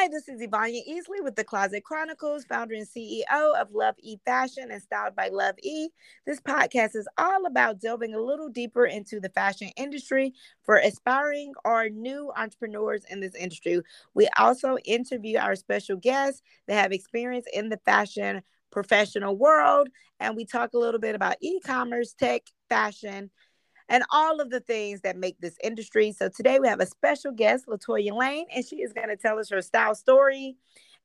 Hi, this is Ivania Easley with the Closet Chronicles, founder and CEO of Love E Fashion and Styled by Love E. This podcast is all about delving a little deeper into the fashion industry for aspiring or new entrepreneurs in this industry. We also interview our special guests that have experience in the fashion professional world, and we talk a little bit about e commerce, tech, fashion, and all of the things that make this industry. So today we have a special guest, Latoya Lane, and she is going to tell us her style story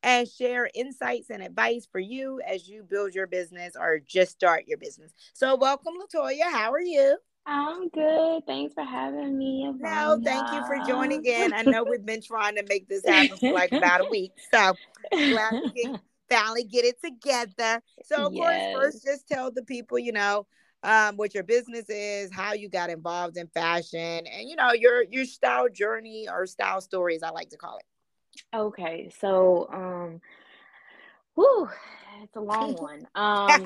and share insights and advice for you as you build your business or just start your business. So welcome, Latoya. How are you? I'm good. Thanks for having me. No, thank you for joining in. I know we've been trying to make this happen for like about a week. So glad we can finally get it together. So of yes. course, first just tell the people, you know, um, what your business is, how you got involved in fashion, and you know your your style journey or style stories. I like to call it. Okay, so um, whew, it's a long one. Um,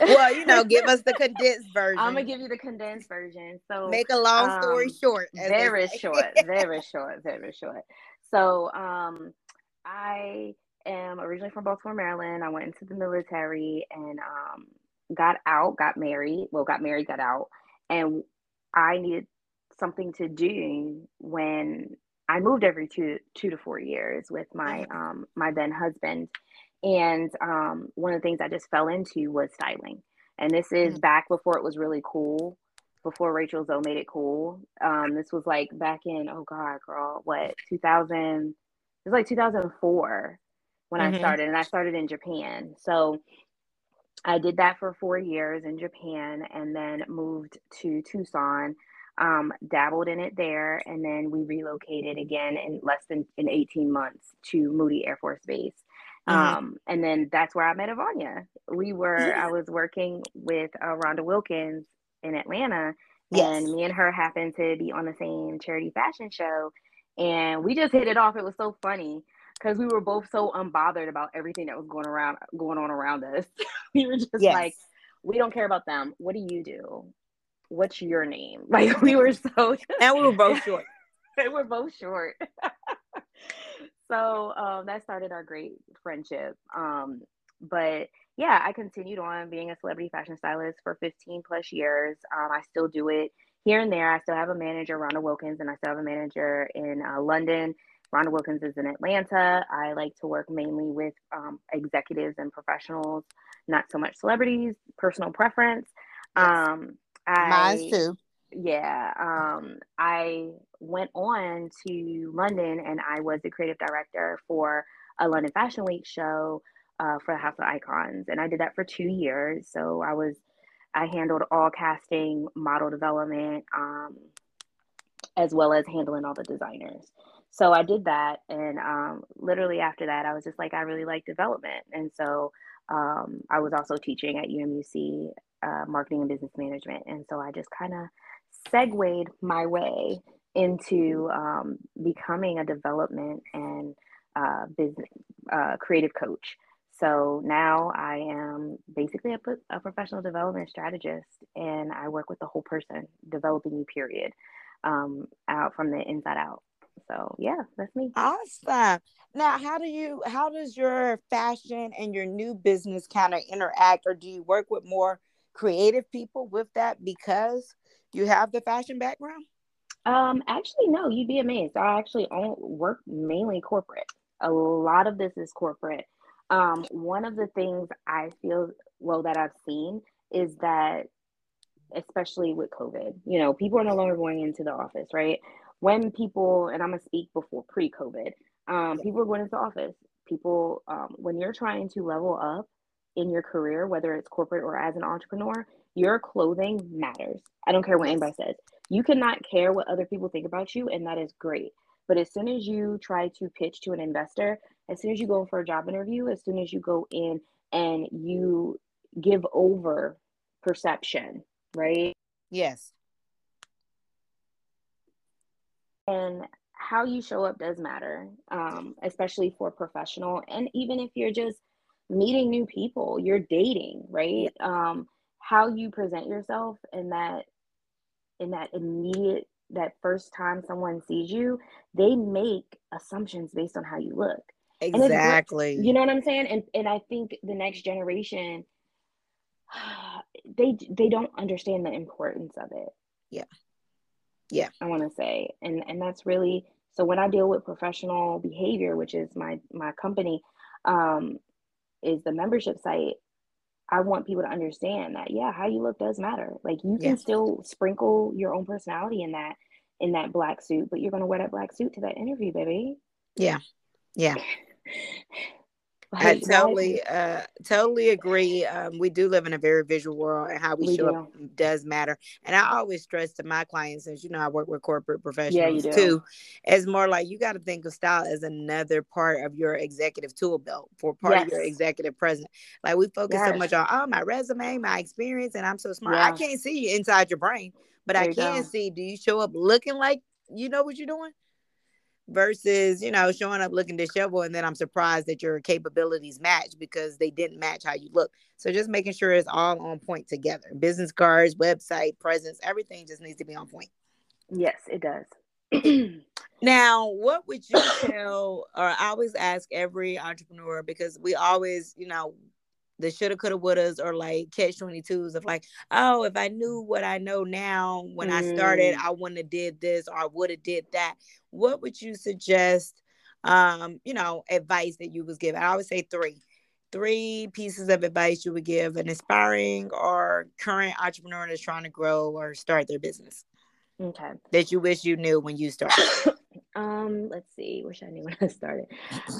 well, you know, give us the condensed version. I'm gonna give you the condensed version. So make a long story um, short. Very short, very short, very short. So um, I am originally from Baltimore, Maryland. I went into the military and um got out, got married, well, got married, got out, and I needed something to do when I moved every two two to four years with my mm-hmm. um my then husband. And um one of the things I just fell into was styling. And this is mm-hmm. back before it was really cool, before Rachel Zoe made it cool. Um this was like back in oh god, girl, what 2000 it was like 2004 when mm-hmm. I started and I started in Japan. So I did that for four years in Japan and then moved to Tucson, um, dabbled in it there, and then we relocated again in less than in 18 months to Moody Air Force Base. Mm-hmm. Um, and then that's where I met Ivania. We were, I was working with uh, Rhonda Wilkins in Atlanta, yes. and me and her happened to be on the same charity fashion show. And we just hit it off. It was so funny because we were both so unbothered about everything that was going around going on around us. we were just yes. like, we don't care about them. What do you do? What's your name? Like we were so and we were both short. we were both short. so um, that started our great friendship. Um, but yeah, I continued on being a celebrity fashion stylist for 15 plus years. Um, I still do it here and there. I still have a manager, Rhonda Wilkins, and I still have a manager in uh, London Rhonda Wilkins is in Atlanta. I like to work mainly with um, executives and professionals, not so much celebrities, personal preference. Um, I, Mine too. Yeah. Um, I went on to London and I was the creative director for a London Fashion Week show uh, for the House of Icons. And I did that for two years. So I was, I handled all casting, model development, um, as well as handling all the designers so I did that, and um, literally after that, I was just like, I really like development, and so um, I was also teaching at UMUC uh, marketing and business management, and so I just kind of segued my way into um, becoming a development and uh, business uh, creative coach. So now I am basically a, a professional development strategist, and I work with the whole person, developing you, period, um, out from the inside out. So yeah, that's me. Awesome. Now, how do you how does your fashion and your new business kind of interact, or do you work with more creative people with that because you have the fashion background? Um, actually, no. You'd be amazed. I actually work mainly corporate. A lot of this is corporate. Um, one of the things I feel well that I've seen is that, especially with COVID, you know, people are no longer going into the office, right? When people, and I'm gonna speak before pre-COVID, um, people are going into office. People, um, when you're trying to level up in your career, whether it's corporate or as an entrepreneur, your clothing matters. I don't care what anybody says. You cannot care what other people think about you, and that is great. But as soon as you try to pitch to an investor, as soon as you go for a job interview, as soon as you go in and you give over perception, right? Yes. And how you show up does matter, um, especially for professional. And even if you're just meeting new people, you're dating, right? Um, how you present yourself in that in that immediate that first time someone sees you, they make assumptions based on how you look. Exactly. You know what I'm saying? And and I think the next generation they they don't understand the importance of it. Yeah. Yeah. I want to say. And and that's really so when I deal with professional behavior, which is my my company, um, is the membership site, I want people to understand that yeah, how you look does matter. Like you can yeah. still sprinkle your own personality in that in that black suit, but you're gonna wear that black suit to that interview, baby. Yeah. Yeah. I totally, uh, totally agree. Um, we do live in a very visual world, and how we, we show do. up does matter. And I always stress to my clients, since you know I work with corporate professionals yeah, too, it's more like you got to think of style as another part of your executive tool belt for part yes. of your executive presence. Like we focus yes. so much on oh my resume, my experience, and I'm so smart. Yeah. I can't see you inside your brain, but there I can go. see. Do you show up looking like you know what you're doing? Versus you know showing up looking disheveled and then i'm surprised that your capabilities match because they didn't match how you look. So just making sure it's all on point together. Business cards website presence everything just needs to be on point. Yes it does. Now what would you tell or i always ask every entrepreneur because we always you know the shoulda, coulda, wouldas, or like catch 22s of like, oh, if I knew what I know now when mm. I started, mm. I wouldn't have did this or I would have did that. What would you suggest, um, you know, advice that you was given? I would say three. Three pieces of advice you would give an aspiring or current entrepreneur that's trying to grow or start their business. Okay. That you wish you knew when you started. um, let's see. Wish I knew when I started.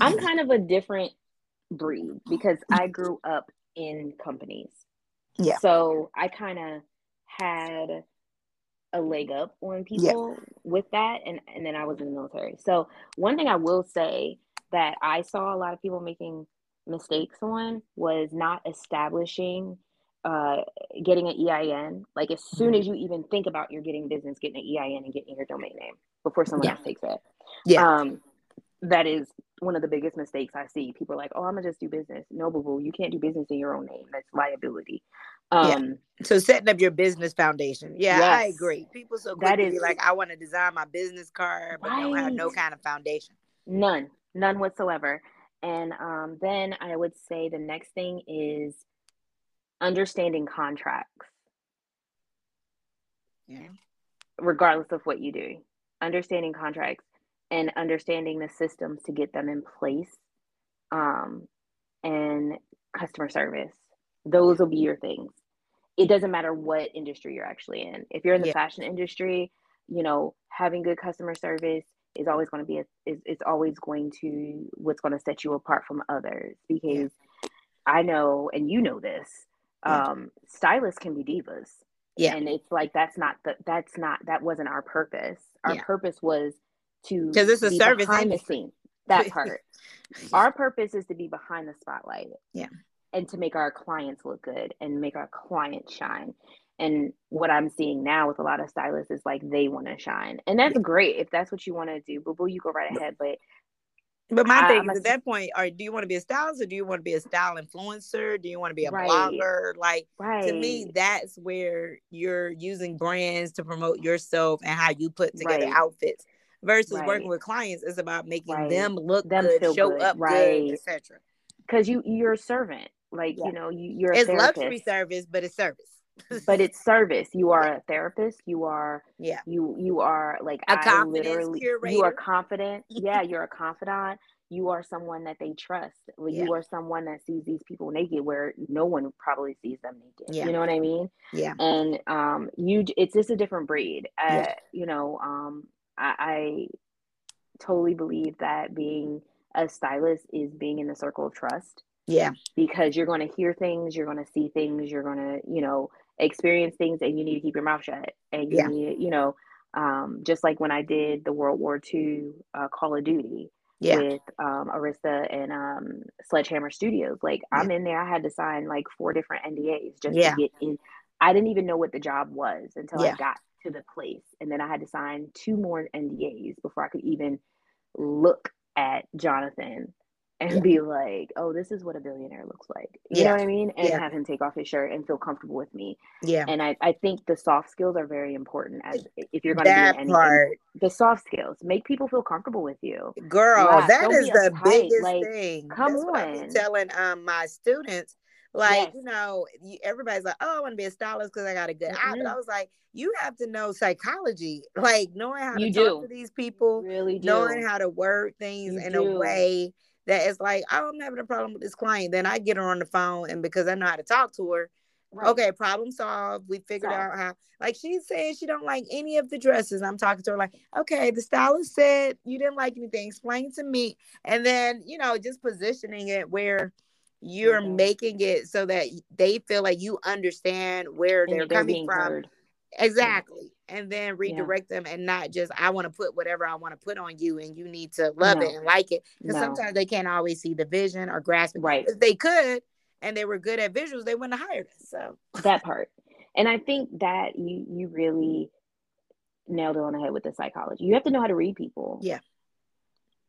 I'm kind of a different breed because I grew up in companies. Yeah. So I kind of had a leg up on people yeah. with that and and then I was in the military. So one thing I will say that I saw a lot of people making mistakes on was not establishing uh getting an EIN like as soon as you even think about you're getting business getting an EIN and getting your domain name before someone yeah. else takes it. Yeah. Um that is one of the biggest mistakes I see. People are like, "Oh, I'm gonna just do business." No, boo boo, you can't do business in your own name. That's liability. Um, yeah. So setting up your business foundation. Yeah, yes, I agree. People so quick that is, like, "I want to design my business card," but right. don't have no kind of foundation. None, none whatsoever. And um, then I would say the next thing is understanding contracts. Yeah. Regardless of what you do, understanding contracts and understanding the systems to get them in place um, and customer service. Those will be your things. It doesn't matter what industry you're actually in. If you're in the yeah. fashion industry, you know, having good customer service is always going to be a, is it's always going to what's going to set you apart from others because yeah. I know and you know this um stylists can be divas yeah and it's like that's not the that's not that wasn't our purpose our yeah. purpose was to because it's a be service behind the scene. That part. our purpose is to be behind the spotlight. Yeah. And to make our clients look good and make our clients shine. And what I'm seeing now with a lot of stylists is like they want to shine. And that's yeah. great if that's what you want to do. Boo boo, you go right ahead. But but my thing is at that point, are do you want to be a stylist or do you want to be a style influencer? Do you want to be a right. blogger? Like right. to me, that's where you're using brands to promote yourself and how you put together right. outfits versus right. working with clients is about making right. them look them good, show good. up right. good, etc. Because you you're a servant, like yeah. you know you you're it's luxury service, but it's service. but it's service. You are a therapist. You are yeah. You you are like a I literally curator. you are confident. yeah, you're a confidant. You are someone that they trust. Yeah. You are someone that sees these people naked where no one probably sees them naked. Yeah. You know what I mean? Yeah. And um, you it's just a different breed. Uh, yeah. You know, um, I, I totally believe that being a stylist is being in the circle of trust. Yeah. Because you're going to hear things, you're going to see things, you're going to, you know, experience things and you need to keep your mouth shut. And you yeah. need, you know, um, just like when I did the World War II uh, Call of Duty yeah. with um, Arista and um, Sledgehammer Studios. Like yeah. I'm in there, I had to sign like four different NDAs just yeah. to get in. I didn't even know what the job was until I got to the place. And then I had to sign two more NDAs before I could even look at Jonathan and Yeah. be like, "Oh, this is what a billionaire looks like." You Yeah. know what I mean? And Yeah. have him take off his shirt and feel comfortable with me. Yeah. And I, I think the soft skills are very important as if you're going to That be in part, the soft skills make people feel comfortable with you. girl, that Don't is the uptight. biggest Like, thing. come That's what I be on. telling um my students. Like, Yes. you know, you, everybody's like, "Oh, I want to be a stylist because I got a good eye." But. I mm-hmm. was like, you have to know psychology, like knowing how You to talk do. to these people, really do. knowing how to word things You in do. a way that it's like, oh, I'm having a problem with this client. Then I get her on the phone, and because I know how to talk to her, Right. okay, problem solved. We figured out how. Like she's saying, she don't like any of the dresses. I'm talking to her like, okay, the stylist said you didn't like anything. Explain to me, and then you know, just positioning it where you're making it so that they feel like you understand where And they're they're coming from. heard. Exactly. And then redirect them and not just I want to put whatever I want to put on you and you need to love No. it and like it. Because No. sometimes they can't always see the vision or grasp it. Right. If they could and they were good at visuals, they wouldn't have hired us. So that part and i think that you you really nailed it on the head with the psychology you have to know how to read people Yeah.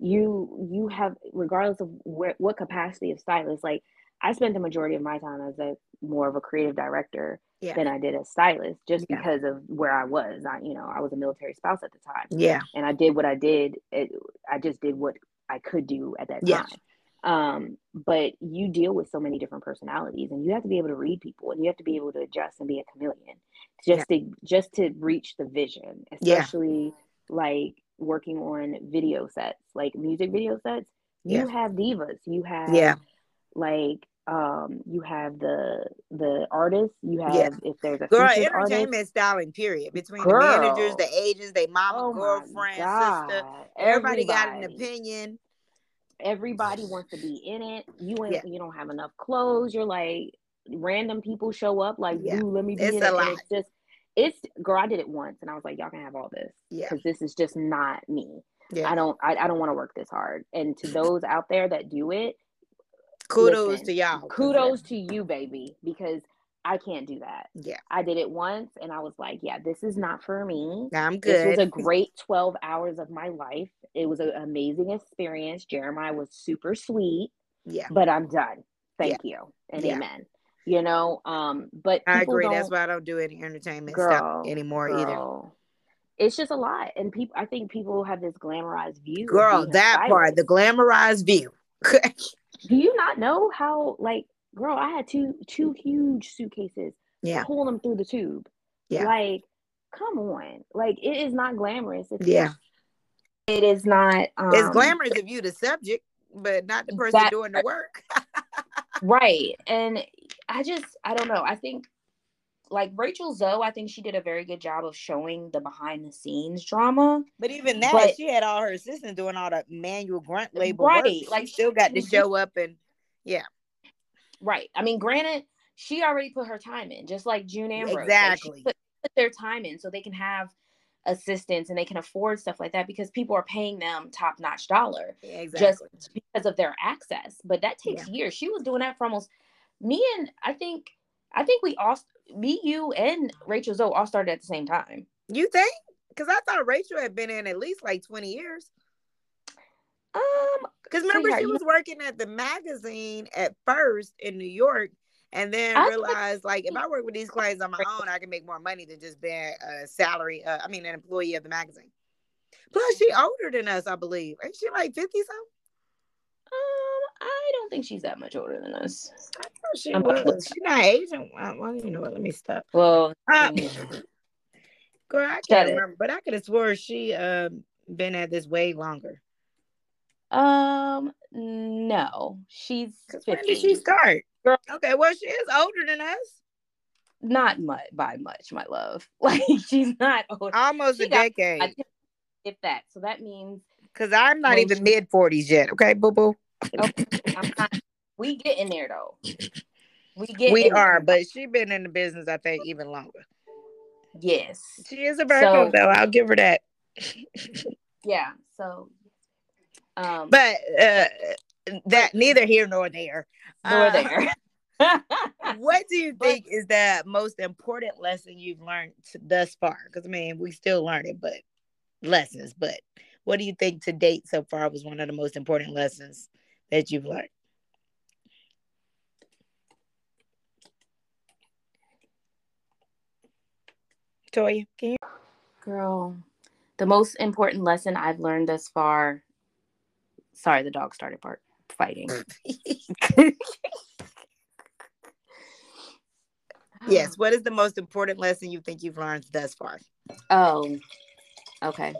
You you have regardless of where what capacity of stylist like i spent the majority of my time as a more of a creative director Yeah. than i did as stylist just Yeah. because of where i was i you know i was a military spouse at the time yeah. and I did what I did. It, I just did what I could do at that Yeah. time. Um, but you deal with so many different personalities, and you have to be able to read people, and you have to be able to adjust and be a chameleon, just to just to reach the vision, Yeah. especially like working on video sets, like music video sets. You Yeah. have divas. You have Yeah. like um you have the the artists you have Yeah. if there's a Girl, entertainment artist styling, period. Between Girl. the managers, the agents, they mama, oh girlfriend, sister. Everybody, got an opinion. everybody wants to be in it. You ain't Yeah. you don't have enough clothes. You're like random people show up like, Yeah. let me be It's in a it. it's just it's girl, I did it once and I was like, y'all can have all this Yeah. because this is just not me. Yeah. I don't I, I don't want to work this hard. And to those out there that do it, Kudos listen, to y'all kudos to you, baby, because I can't do that. Yeah. I did it once and I was like, yeah, this is not for me. I'm good. This was a great 12 hours of my life. It was an amazing experience. Jeremiah was super sweet, yeah. but I'm done. Thank you and Yeah. amen. You know, um, but I agree. That's why I don't do any entertainment girl stuff anymore either. It's just a lot, and people. I think people have this glamorized view. Girl, that part, the glamorized view. Do you not know how? Like, girl, I had two two huge suitcases. yeah. pull them through the tube. Yeah. Like, come on. Like, it is not glamorous. It's, Yeah. It is not. Um, It's glamorous if you the subject, but not the person that- doing the work. right. And i just i don't know. I think like rachel zoe i think she did a very good job of showing the behind the scenes drama. But even that, But- she had all her assistants doing all the manual grunt labor Right, work. She like, still got to show up and yeah, right. I mean granted she already put her time in just like june ambrose. Like, she Exactly. put, put their time in so they can have assistants and they can afford stuff like that because people are paying them top notch dollar yeah exactly. just because of their access but that takes years she was doing that for almost me and i think i think we all me you and rachel zoe all started at the same time you think? Because I thought Rachel had been in at least like twenty years. um Because remember, she was working at the magazine at first in New York, and then I- realized like if I work with these clients on my own, I can make more money than just being a salary. Uh, I mean, an employee of the magazine. Plus, she older than us, I believe. Ain't she like fifty something? Um, I don't think she's that much older than us. I thought she I'm was. She not Asian. Well, well, you know what? Let me stop. Well, Uh, girl, I can't it. remember, but I could have swore she um been at this way longer. Um, no, she's Cause when did she start? Girl. Okay, well, she is older than us. Not much by much, my love. Like she's not old, Almost She a decade. If that. So that means Cause I'm not even she- mid forties yet. Okay, boo boo. I'm. We get in there though. We get. We in there. are, but she's been in the business, I think, even longer. yes, She is a Virgo, So- though. I'll give her that. yeah. So, um, But uh, that neither here nor there. nor Uh, there. what do you But- think is the most important lesson you've learned thus far? Because I mean, we still learn it, but lessons. But what do you think to date so far was one of the most important lessons that you've learned? Toya, can you? Girl, the most important lesson I've learned thus far. Sorry, the dog started part fighting. yes. What is the most important lesson you think you've learned thus far? Oh, okay.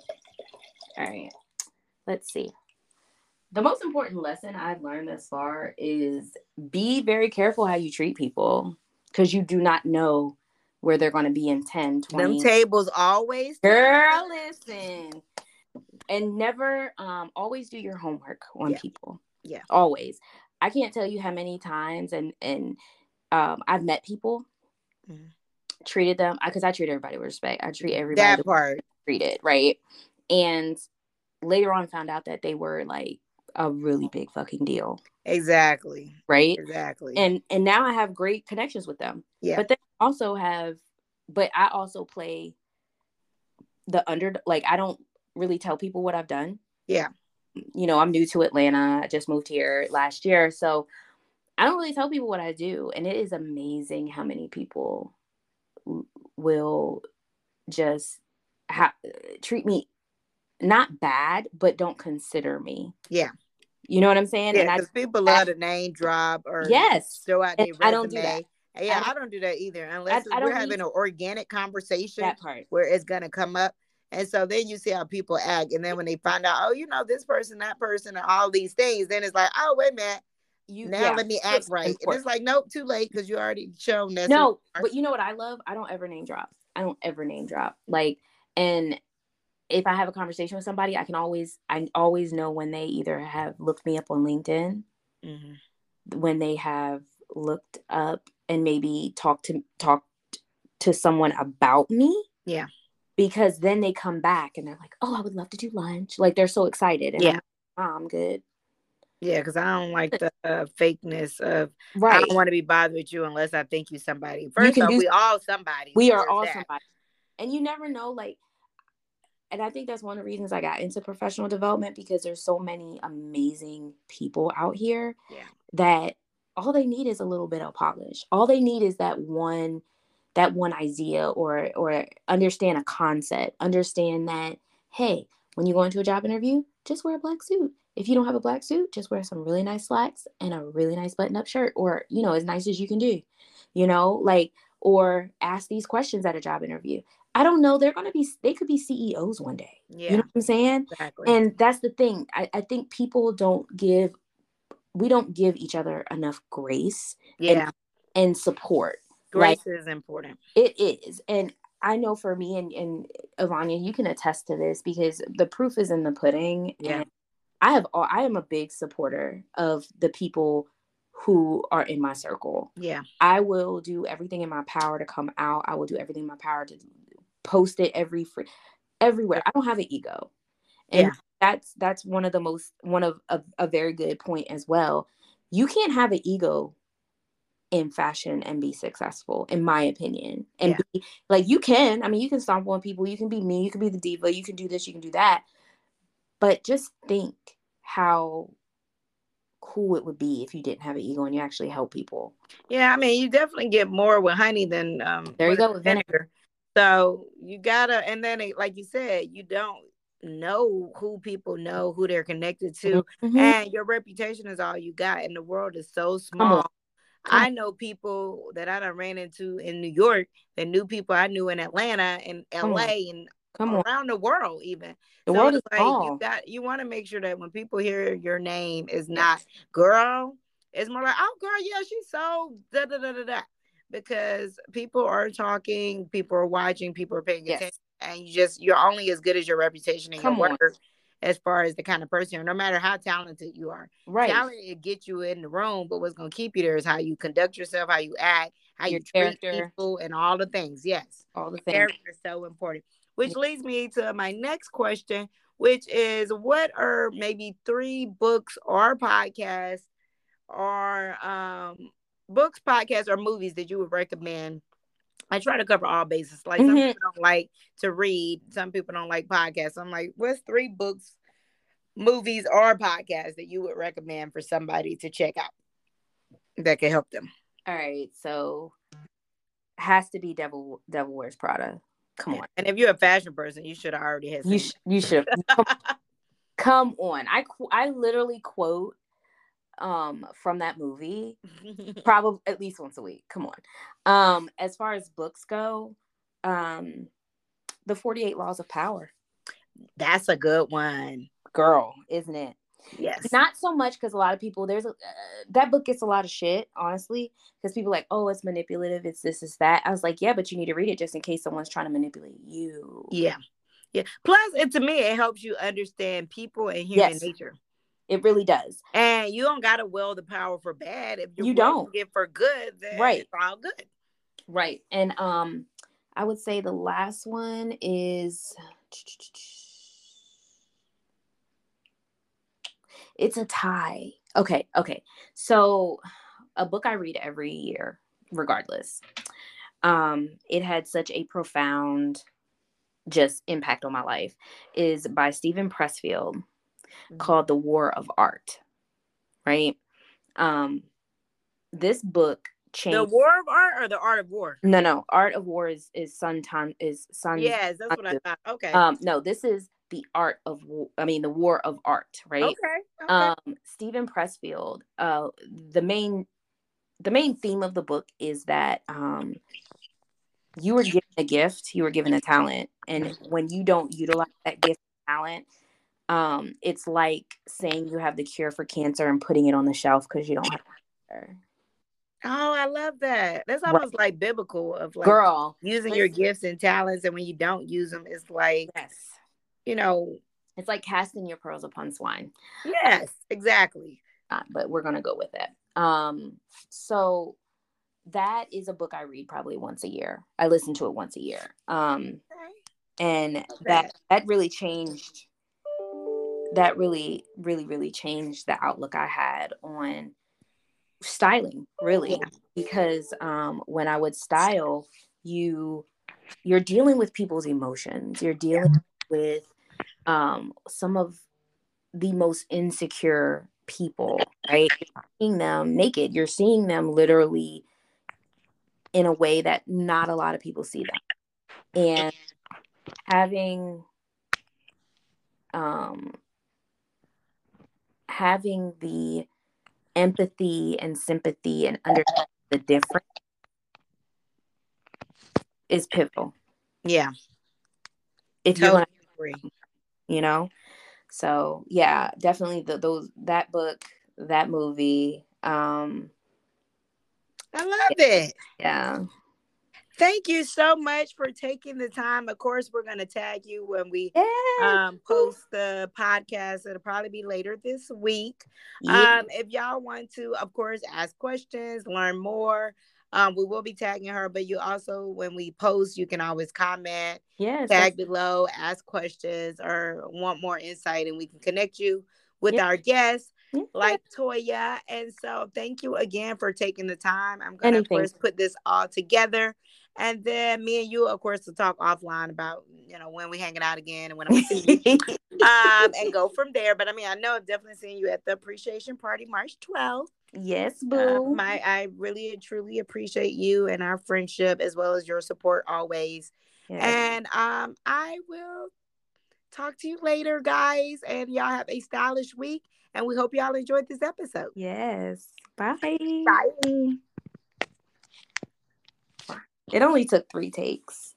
All right. Let's see. The most important lesson I've learned thus far is be very careful how you treat people because you do not know where they're going to be in 10, 20. Them tables always. Girl, listen. And never, um, always do your homework on Yeah. people. Yeah. Always. I can't tell you how many times and, and, um, I've met people, Mhm. treated them, because I, treat everybody with respect. I treat everybody That part. treated, right? And later on found out that they were like a really big fucking deal, Exactly. right? Exactly. And and now I have great connections with them. Yeah. But then also have but I also play the under like I don't really tell people what I've done. Yeah. You know, I'm new to Atlanta. I just moved here last year, so I don't really tell people what I do, and it is amazing how many people will just ha- treat me not bad, but don't consider me. Yeah. You know what I'm saying? yeah, and I because people love to name drop or yes, throw out their resume. I don't do that. Yeah, I I don't do that either unless I we're having an organic conversation where it's gonna come up. And so then you see how people act, and then when they find out, oh, you know, this person, that person, and all these things, then it's like, oh, wait a minute, You now yeah. let me act It's right. And it's like, nope, too late because you already shown that. No, but you know what I love? I don't ever name drop. I don't ever name drop. Like, and if I have a conversation with somebody, I can always, I always know when they either have looked me up on LinkedIn, Mhm. when they have looked up and maybe talked to talked to someone about me. Yeah. Because then they come back and they're like, "Oh, I would love to do lunch." Like they're so excited. And Yeah. I'm, "Oh, I'm good. Yeah, because I don't like the uh, fakeness of right. I don't want to be bothered with you unless I think you somebody. First can off, do- we all somebody. we are all that. somebody and you never know like and i think that's one of the reasons i got into professional development because there's so many amazing people out here Yeah. that all they need is a little bit of polish all they need is that one that one idea or or understand a concept understand that hey when you go into a job interview just wear a black suit if you don't have a black suit just wear some really nice slacks and a really nice button up shirt or you know as nice as you can do you know like or ask these questions at a job interview. I don't know. They're going to be, they could be CEOs one day. Yeah, You know what I'm saying? exactly. And that's the thing. I, I think people don't give, we don't give each other enough grace yeah, and support. Grace is important. It is. And I know for me and, and Ivania, you can attest to this because the proof is in the pudding. Yeah. I have, all- I am a big supporter of the people who are in my circle. Yeah, I will do everything in my power to come out. I will do everything in my power to post it every free everywhere. I don't have an ego. And Yeah. that's that's one of the most one of a, a very good point as well. You can't have an ego in fashion and be successful, in my opinion. And Yeah. be like you can. I mean, you can stomp on people, you can be me, you can be the diva, you can do this, you can do that. But just think how cool it would be if you didn't have an ego and you actually help people. yeah. I mean, you definitely get more with honey than um. There you go, with vinegar. So you gotta, and then it, like you said, you don't know who people know, who they're connected to, Mhm. and your reputation is all you got. And the world is so small. Come I know people that I done ran into in New York that knew people I knew in Atlanta and Come. LA and Come on. around the world even. The So world it's is like you got you want to make sure that when people hear your name is not girl, it's more like, oh girl, yeah, she's so da da da da da. Because people are talking, people are watching, people are paying Yes. attention, and you just you're only as good as your reputation and Come your on. work as far as the kind of person you're, no matter how talented you are. Right. Talent it gets you in the room, but what's gonna keep you there is how you conduct yourself, how you act, how Your you treat character. people, and all the things. Yes All the things. character is so important. Which leads me to my next question, which is what are maybe three books or podcasts or um books, podcasts, or movies that you would recommend? I try to cover all bases. Like some Mhm. people don't like to read, some people don't like podcasts. I'm like, what's three books movies or podcasts that you would recommend for somebody to check out that could help them? All right, so has to be Devil Devil Wears Prada. Come on. And if you're a fashion person, you should have already had. You sh- you should come, come on. I qu- I literally quote um from that movie probably at least once a week. Come on. Um as far as books go, um The 48 Laws of Power. That's a good one. Girl, isn't it? Yes. Not so much because a lot of people there's a uh, that book gets a lot of shit honestly because people like oh it's manipulative it's this is that I was like yeah but you need to read it just in case someone's trying to manipulate you yeah yeah plus it to me it helps you understand people and human Yes. nature it really does. And you don't gotta will the power for bad. If You don't. get for good then Right. it's all good. Right. And um I would say the last one is it's a tie. Okay okay. So a book I read every year regardless um it had such a profound just impact on my life is by Steven Pressfield called The War of Art. Right? Um this book changed the war of art or the art of war No, no. Art of War is is Sun Tan is Sun yes that's what i thought okay Um no, this is the art of war I mean the war of art, right? okay okay um steven pressfield uh the main the main theme of the book is that um you were given a gift you were given a talent and when you don't utilize that gift talent um it's like saying you have the cure for cancer and putting it on the shelf because you don't have cancer. oh i love that that's Right. almost like biblical of like girl using your gifts and talents and when you don't use them it's like yes you know it's like casting your pearls upon swine yes exactly not, but we're gonna go with it. Um, so that is a book I read probably once a year. I listen to it once a year. Um, and that that really changed. That really, really, really changed the outlook I had on styling. Really, Yeah. because um, when I would style, you you're dealing with people's emotions. You're dealing with um, some of the most insecure people, right? You're seeing them naked. You're seeing them literally in a way that not a lot of people see them. And having um having the empathy and sympathy and understanding the difference is pivotal. yeah If totally gonna agree. you know so yeah definitely the, those that book that movie um i love it yeah thank you so much for taking the time of course we're going to tag you when we um post the podcast it'll probably be later this week yeah. um if y'all want to of course ask questions learn more um we will be tagging her but you also when we post you can always comment yes tag below ask questions or want more insight and we can connect you with our guests like Toya. And so thank you again for taking the time. I'm gonna Anything. of course put this all together. And then me and you, of course, will talk offline about you know when we hanging out again and when I'm seeing you. um and go from there. But I mean, I know I've definitely seen you at the appreciation party March 12th. yes Uh, boo my I really and truly appreciate you and our friendship as well as your support always. Yes. And um, I will talk to you later, guys. And y'all have a stylish week. And we hope y'all enjoyed this episode. yes bye Bye. It only took three takes